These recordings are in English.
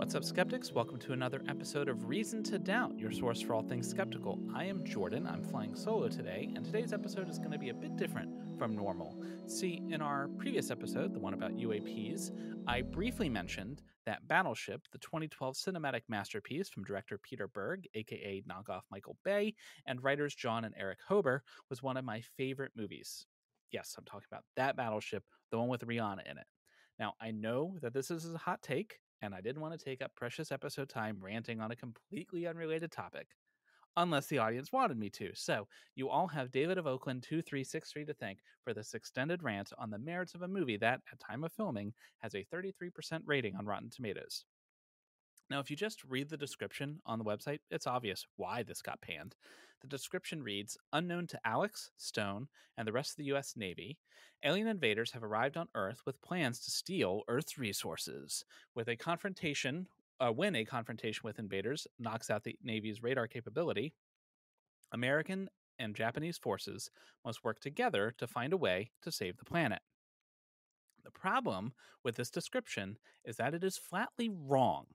What's up, skeptics? Welcome to another episode of Reason to Doubt, your source for all things skeptical. I am Jordan. I'm flying solo today, and today's episode is going to be a bit different from normal. See, in our previous episode, the one about UAPs, I briefly mentioned that Battleship, the 2012 cinematic masterpiece from director Peter Berg, aka knockoff Michael Bay, and writers Jon and Erich Hoeber, was one of my favorite movies. Yes, I'm talking about that Battleship, the one with Rihanna in it. Now, I know that this is a hot take, and I didn't want to take up precious episode time ranting on a completely unrelated topic, unless the audience wanted me to. So, you all have David of Oakland 2363 to thank for this extended rant on the merits of a movie that, at time of filming, has a 33% rating on Rotten Tomatoes. Now, if you just read the description on the website, it's obvious why this got panned. The description reads Unknown to Alex, Stone, and the rest of the U.S. Navy, alien invaders have arrived on Earth with plans to steal Earth's resources. With a confrontation, uh, when a confrontation with invaders knocks out the Navy's radar capability, American and Japanese forces must work together to find a way to save the planet. The problem with this description is that it is flatly wrong.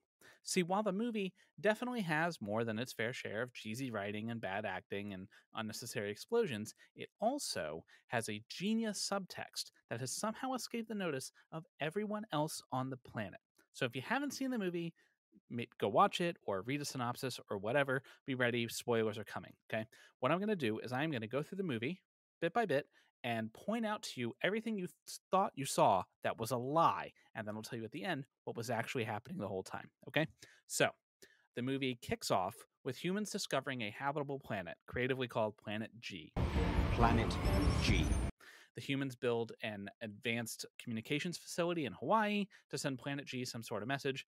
See, while the movie definitely has more than its fair share of cheesy writing and bad acting and unnecessary explosions, it also has a genius subtext that has somehow escaped the notice of everyone else on the planet. So if you haven't seen the movie, go watch it or read a synopsis or whatever. Be ready, spoilers are coming. Okay. What I'm going to do is I'm going to go through the movie bit by bit and point out to you everything you thought you saw that was a lie. And then I'll tell you at the end what was actually happening the whole time. Okay. So the movie kicks off with humans discovering a habitable planet, creatively called Planet G. Planet G. The humans build an advanced communications facility in Hawaii to send Planet G some sort of message.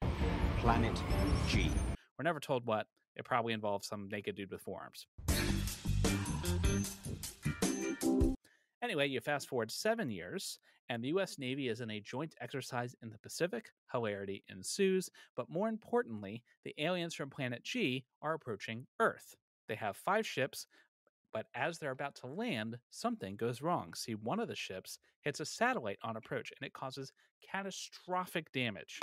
Planet G. We're never told what. It probably involves some naked dude with forearms. Anyway, you fast forward seven years, and the US Navy is in a joint exercise in the Pacific. Hilarity ensues, but more importantly, the aliens from Planet G are approaching Earth. They have five ships, but as they're about to land, something goes wrong. See, one of the ships hits a satellite on approach, and it causes catastrophic damage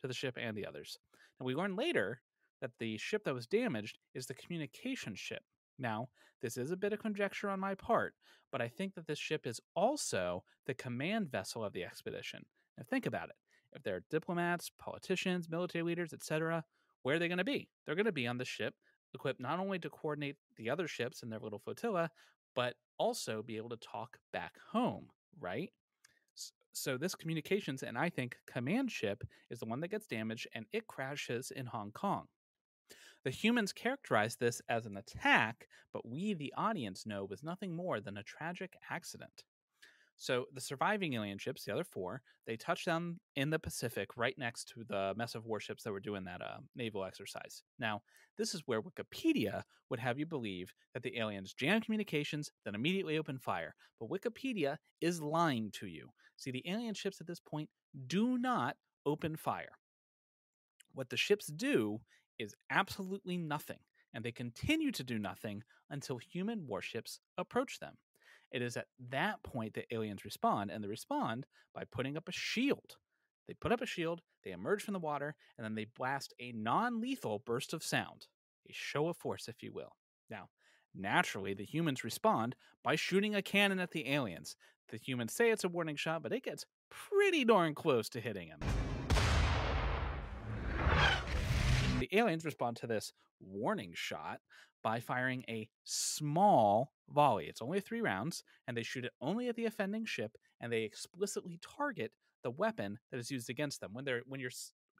to the ship and the others. And we learn later that the ship that was damaged is the communication ship. Now, this is a bit of conjecture on my part, but I think that this ship is also the command vessel of the expedition. Now, think about it. If there are diplomats, politicians, military leaders, etc., where are they going to be? They're going to be on the ship, equipped not only to coordinate the other ships in their little flotilla, but also be able to talk back home, right? So this communications and I think command ship is the one that gets damaged and it crashes in Hong Kong. The humans characterize this as an attack, but we, the audience, know was nothing more than a tragic accident. So the surviving alien ships, the other four, they touch down in the Pacific right next to the mess of warships that were doing that uh, naval exercise. Now, this is where Wikipedia would have you believe that the aliens jam communications, then immediately open fire. But Wikipedia is lying to you. See, the alien ships at this point do not open fire. What the ships do is absolutely nothing, and they continue to do nothing until human warships approach them. It is at that point that aliens respond, and they respond by putting up a shield. They put up a shield, they emerge from the water, and then they blast a non lethal burst of sound, a show of force, if you will. Now, naturally, the humans respond by shooting a cannon at the aliens. The humans say it's a warning shot, but it gets pretty darn close to hitting them. The aliens respond to this warning shot by firing a small volley. It's only three rounds, and they shoot it only at the offending ship, and they explicitly target the weapon that is used against them. When they're when your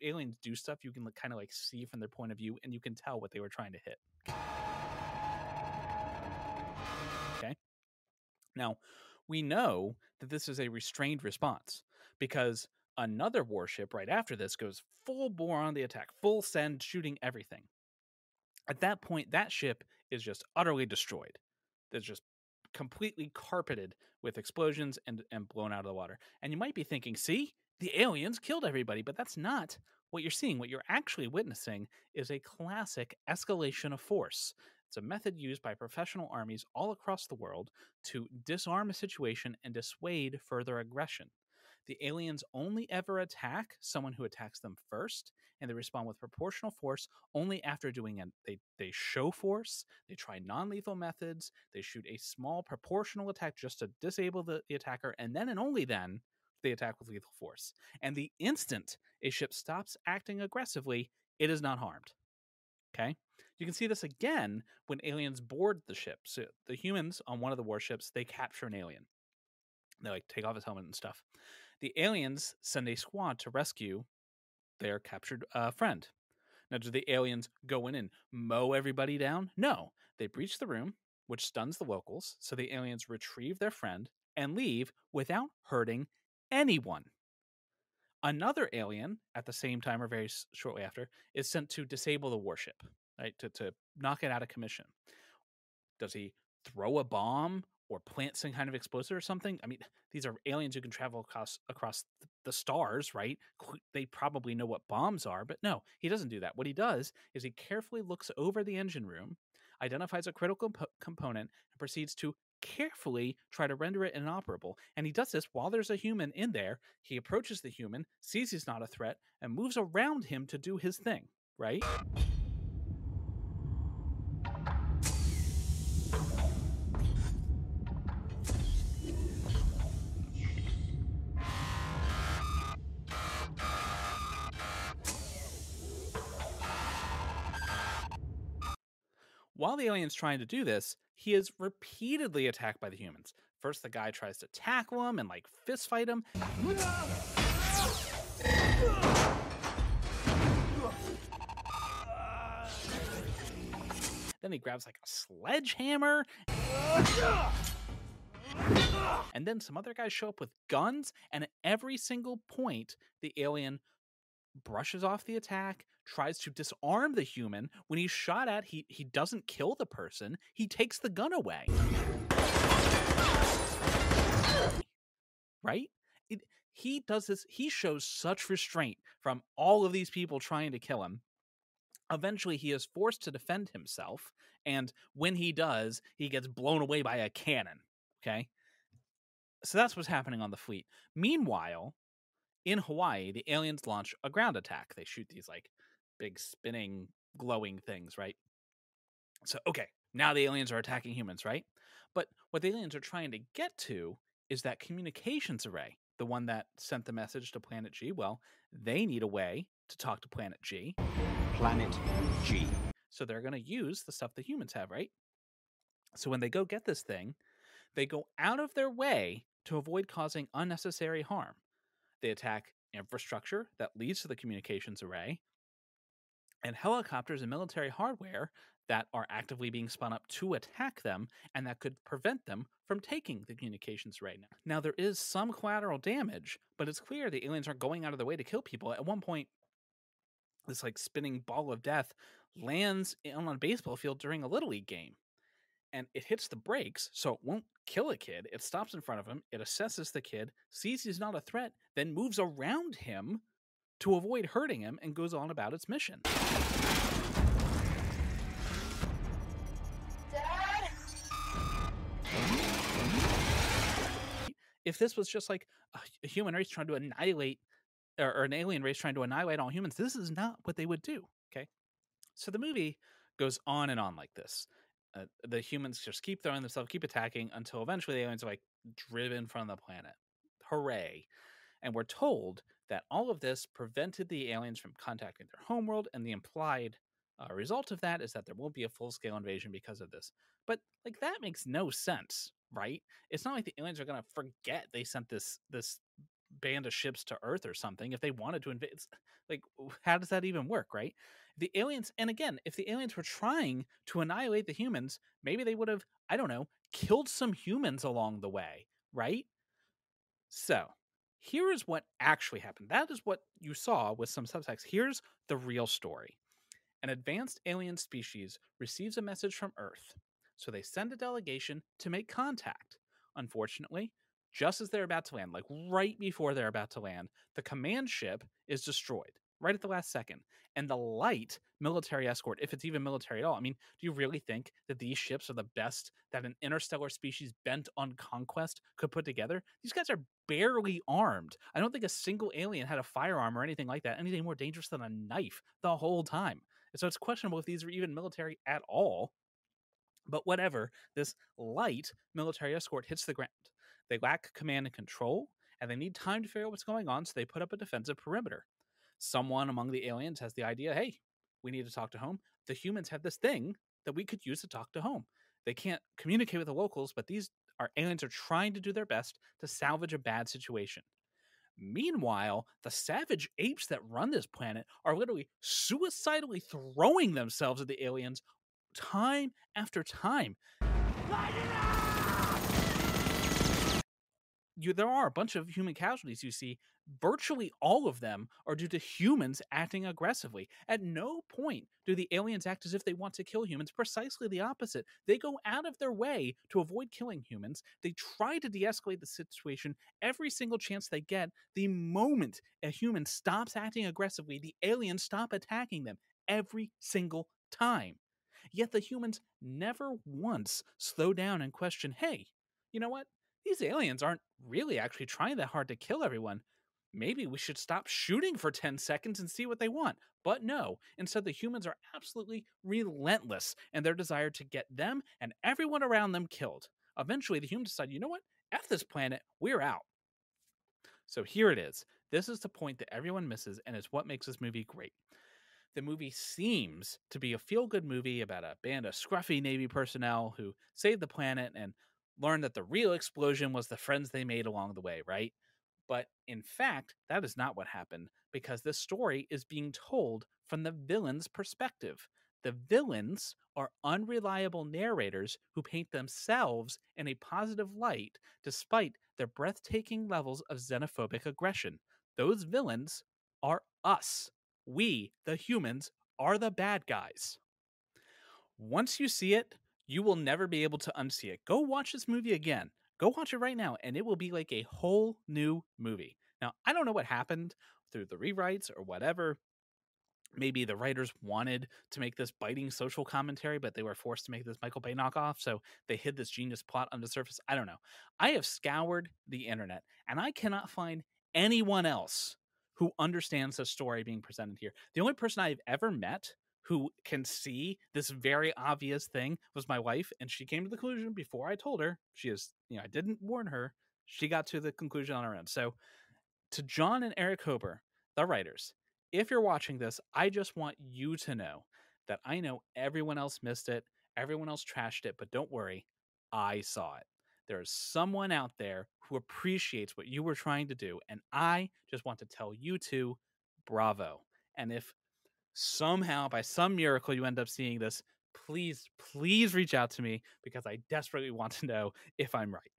aliens do stuff, you can kind of like see from their point of view, and you can tell what they were trying to hit. Okay. Now, we know that this is a restrained response because Another warship right after this goes full bore on the attack, full send, shooting everything. At that point, that ship is just utterly destroyed. It's just completely carpeted with explosions and, and blown out of the water. And you might be thinking, see, the aliens killed everybody, but that's not what you're seeing. What you're actually witnessing is a classic escalation of force. It's a method used by professional armies all across the world to disarm a situation and dissuade further aggression. The aliens only ever attack someone who attacks them first, and they respond with proportional force only after doing an they they show force, they try non-lethal methods, they shoot a small proportional attack just to disable the, the attacker, and then and only then they attack with lethal force. And the instant a ship stops acting aggressively, it is not harmed. Okay? You can see this again when aliens board the ship. So the humans on one of the warships, they capture an alien. They like take off his helmet and stuff. The aliens send a squad to rescue their captured uh, friend. Now, do the aliens go in and mow everybody down? No. They breach the room, which stuns the locals, so the aliens retrieve their friend and leave without hurting anyone. Another alien, at the same time or very shortly after, is sent to disable the warship, right? To, to knock it out of commission. Does he throw a bomb or plant some kind of explosive or something? I mean, these are aliens who can travel across across the stars, right? They probably know what bombs are, but no, he doesn't do that. What he does is he carefully looks over the engine room, identifies a critical compo- component, and proceeds to carefully try to render it inoperable. And he does this while there's a human in there. He approaches the human, sees he's not a threat, and moves around him to do his thing, right? While the alien's trying to do this, he is repeatedly attacked by the humans. First, the guy tries to tackle him and like fist fight him. Then he grabs like a sledgehammer. And then some other guys show up with guns, and at every single point, the alien brushes off the attack, tries to disarm the human. When he's shot at, he he doesn't kill the person. He takes the gun away. Right? It, he does this. He shows such restraint from all of these people trying to kill him. Eventually, he is forced to defend himself, and when he does, he gets blown away by a cannon. Okay, so that's what's happening on the fleet. Meanwhile, in Hawaii, the aliens launch a ground attack. They shoot these like big spinning, glowing things, right? So, okay, now the aliens are attacking humans, right? But what the aliens are trying to get to is that communications array, the one that sent the message to Planet G. Well, they need a way to talk to Planet G. Planet G. So they're going to use the stuff the humans have, right? So when they go get this thing, they go out of their way to avoid causing unnecessary harm. They attack infrastructure that leads to the communications array and helicopters and military hardware that are actively being spun up to attack them and that could prevent them from taking the communications array. Now, there is some collateral damage, but it's clear the aliens aren't going out of their way to kill people. At one point, this like spinning ball of death lands on a baseball field during a little league game and it hits the brakes so it won't kill a kid it stops in front of him it assesses the kid sees he's not a threat then moves around him to avoid hurting him and goes on about its mission Dad? if this was just like a human race trying to annihilate or an alien race trying to annihilate all humans this is not what they would do okay so the movie goes on and on like this uh, the humans just keep throwing themselves, keep attacking until eventually the aliens are like driven from the planet. Hooray. And we're told that all of this prevented the aliens from contacting their homeworld, and the implied uh, result of that is that there won't be a full scale invasion because of this. But like that makes no sense, right? It's not like the aliens are gonna forget they sent this this band of ships to Earth or something if they wanted to invade. Like, how does that even work, right? The aliens, and again, if the aliens were trying to annihilate the humans, maybe they would have, I don't know, killed some humans along the way, right? So, here is what actually happened. That is what you saw with some subtext. Here's the real story. An advanced alien species receives a message from Earth, so they send a delegation to make contact. Unfortunately, just as they're about to land, like right before they're about to land, the command ship is destroyed. Right at the last second. And the light military escort, if it's even military at all, I mean, do you really think that these ships are the best that an interstellar species bent on conquest could put together? These guys are barely armed. I don't think a single alien had a firearm or anything like that, anything more dangerous than a knife the whole time. So it's questionable if these are even military at all. But whatever, this light military escort hits the ground. They lack command and control, and they need time to figure out what's going on, so they put up a defensive perimeter. Someone among the aliens has the idea hey, we need to talk to home. The humans have this thing that we could use to talk to home. They can't communicate with the locals, but these our aliens are trying to do their best to salvage a bad situation. Meanwhile, the savage apes that run this planet are literally suicidally throwing themselves at the aliens time after time. You, there are a bunch of human casualties you see. Virtually all of them are due to humans acting aggressively. At no point do the aliens act as if they want to kill humans. Precisely the opposite. They go out of their way to avoid killing humans. They try to de escalate the situation every single chance they get. The moment a human stops acting aggressively, the aliens stop attacking them every single time. Yet the humans never once slow down and question hey, you know what? These aliens aren't really actually trying that hard to kill everyone. Maybe we should stop shooting for 10 seconds and see what they want. But no, instead, the humans are absolutely relentless in their desire to get them and everyone around them killed. Eventually, the humans decide, you know what? F this planet, we're out. So here it is. This is the point that everyone misses, and it's what makes this movie great the movie seems to be a feel good movie about a band of scruffy Navy personnel who saved the planet and learned that the real explosion was the friends they made along the way, right? But in fact, that is not what happened because this story is being told from the villain's perspective. The villains are unreliable narrators who paint themselves in a positive light despite their breathtaking levels of xenophobic aggression. Those villains are us we, the humans, are the bad guys. Once you see it, you will never be able to unsee it. Go watch this movie again. Go watch it right now, and it will be like a whole new movie. Now, I don't know what happened through the rewrites or whatever. Maybe the writers wanted to make this biting social commentary, but they were forced to make this Michael Bay knockoff, so they hid this genius plot under the surface. I don't know. I have scoured the internet, and I cannot find anyone else who understands the story being presented here. The only person I've ever met who can see this very obvious thing was my wife, and she came to the conclusion before I told her. She is, you know, I didn't warn her. She got to the conclusion on her own. So, to Jon and Erich Hoeber, the writers, if you're watching this, I just want you to know that I know everyone else missed it, everyone else trashed it, but don't worry, I saw it. There is someone out there who appreciates what you were trying to do. And I just want to tell you two, bravo. And if somehow, by some miracle, you end up seeing this, please, please reach out to me because I desperately want to know if I'm right.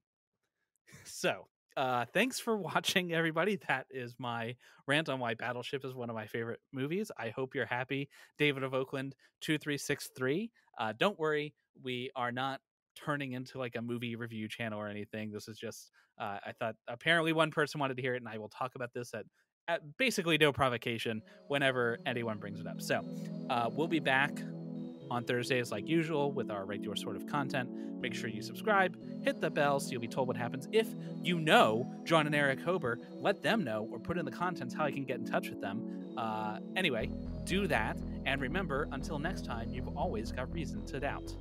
So, uh, thanks for watching, everybody. That is my rant on why Battleship is one of my favorite movies. I hope you're happy. David of Oakland, 2363. Uh, don't worry, we are not turning into like a movie review channel or anything. This is just uh, I thought apparently one person wanted to hear it, and I will talk about this at at basically no provocation whenever anyone brings it up. So uh, we'll be back on Thursdays like usual with our regular sort of content. Make sure you subscribe, hit the bell so you'll be told what happens. If you know Jon and Erich Hoeber, let them know or put in the comments how I can get in touch with them. Uh, anyway, do that. And remember, until next time, you've always got reason to doubt.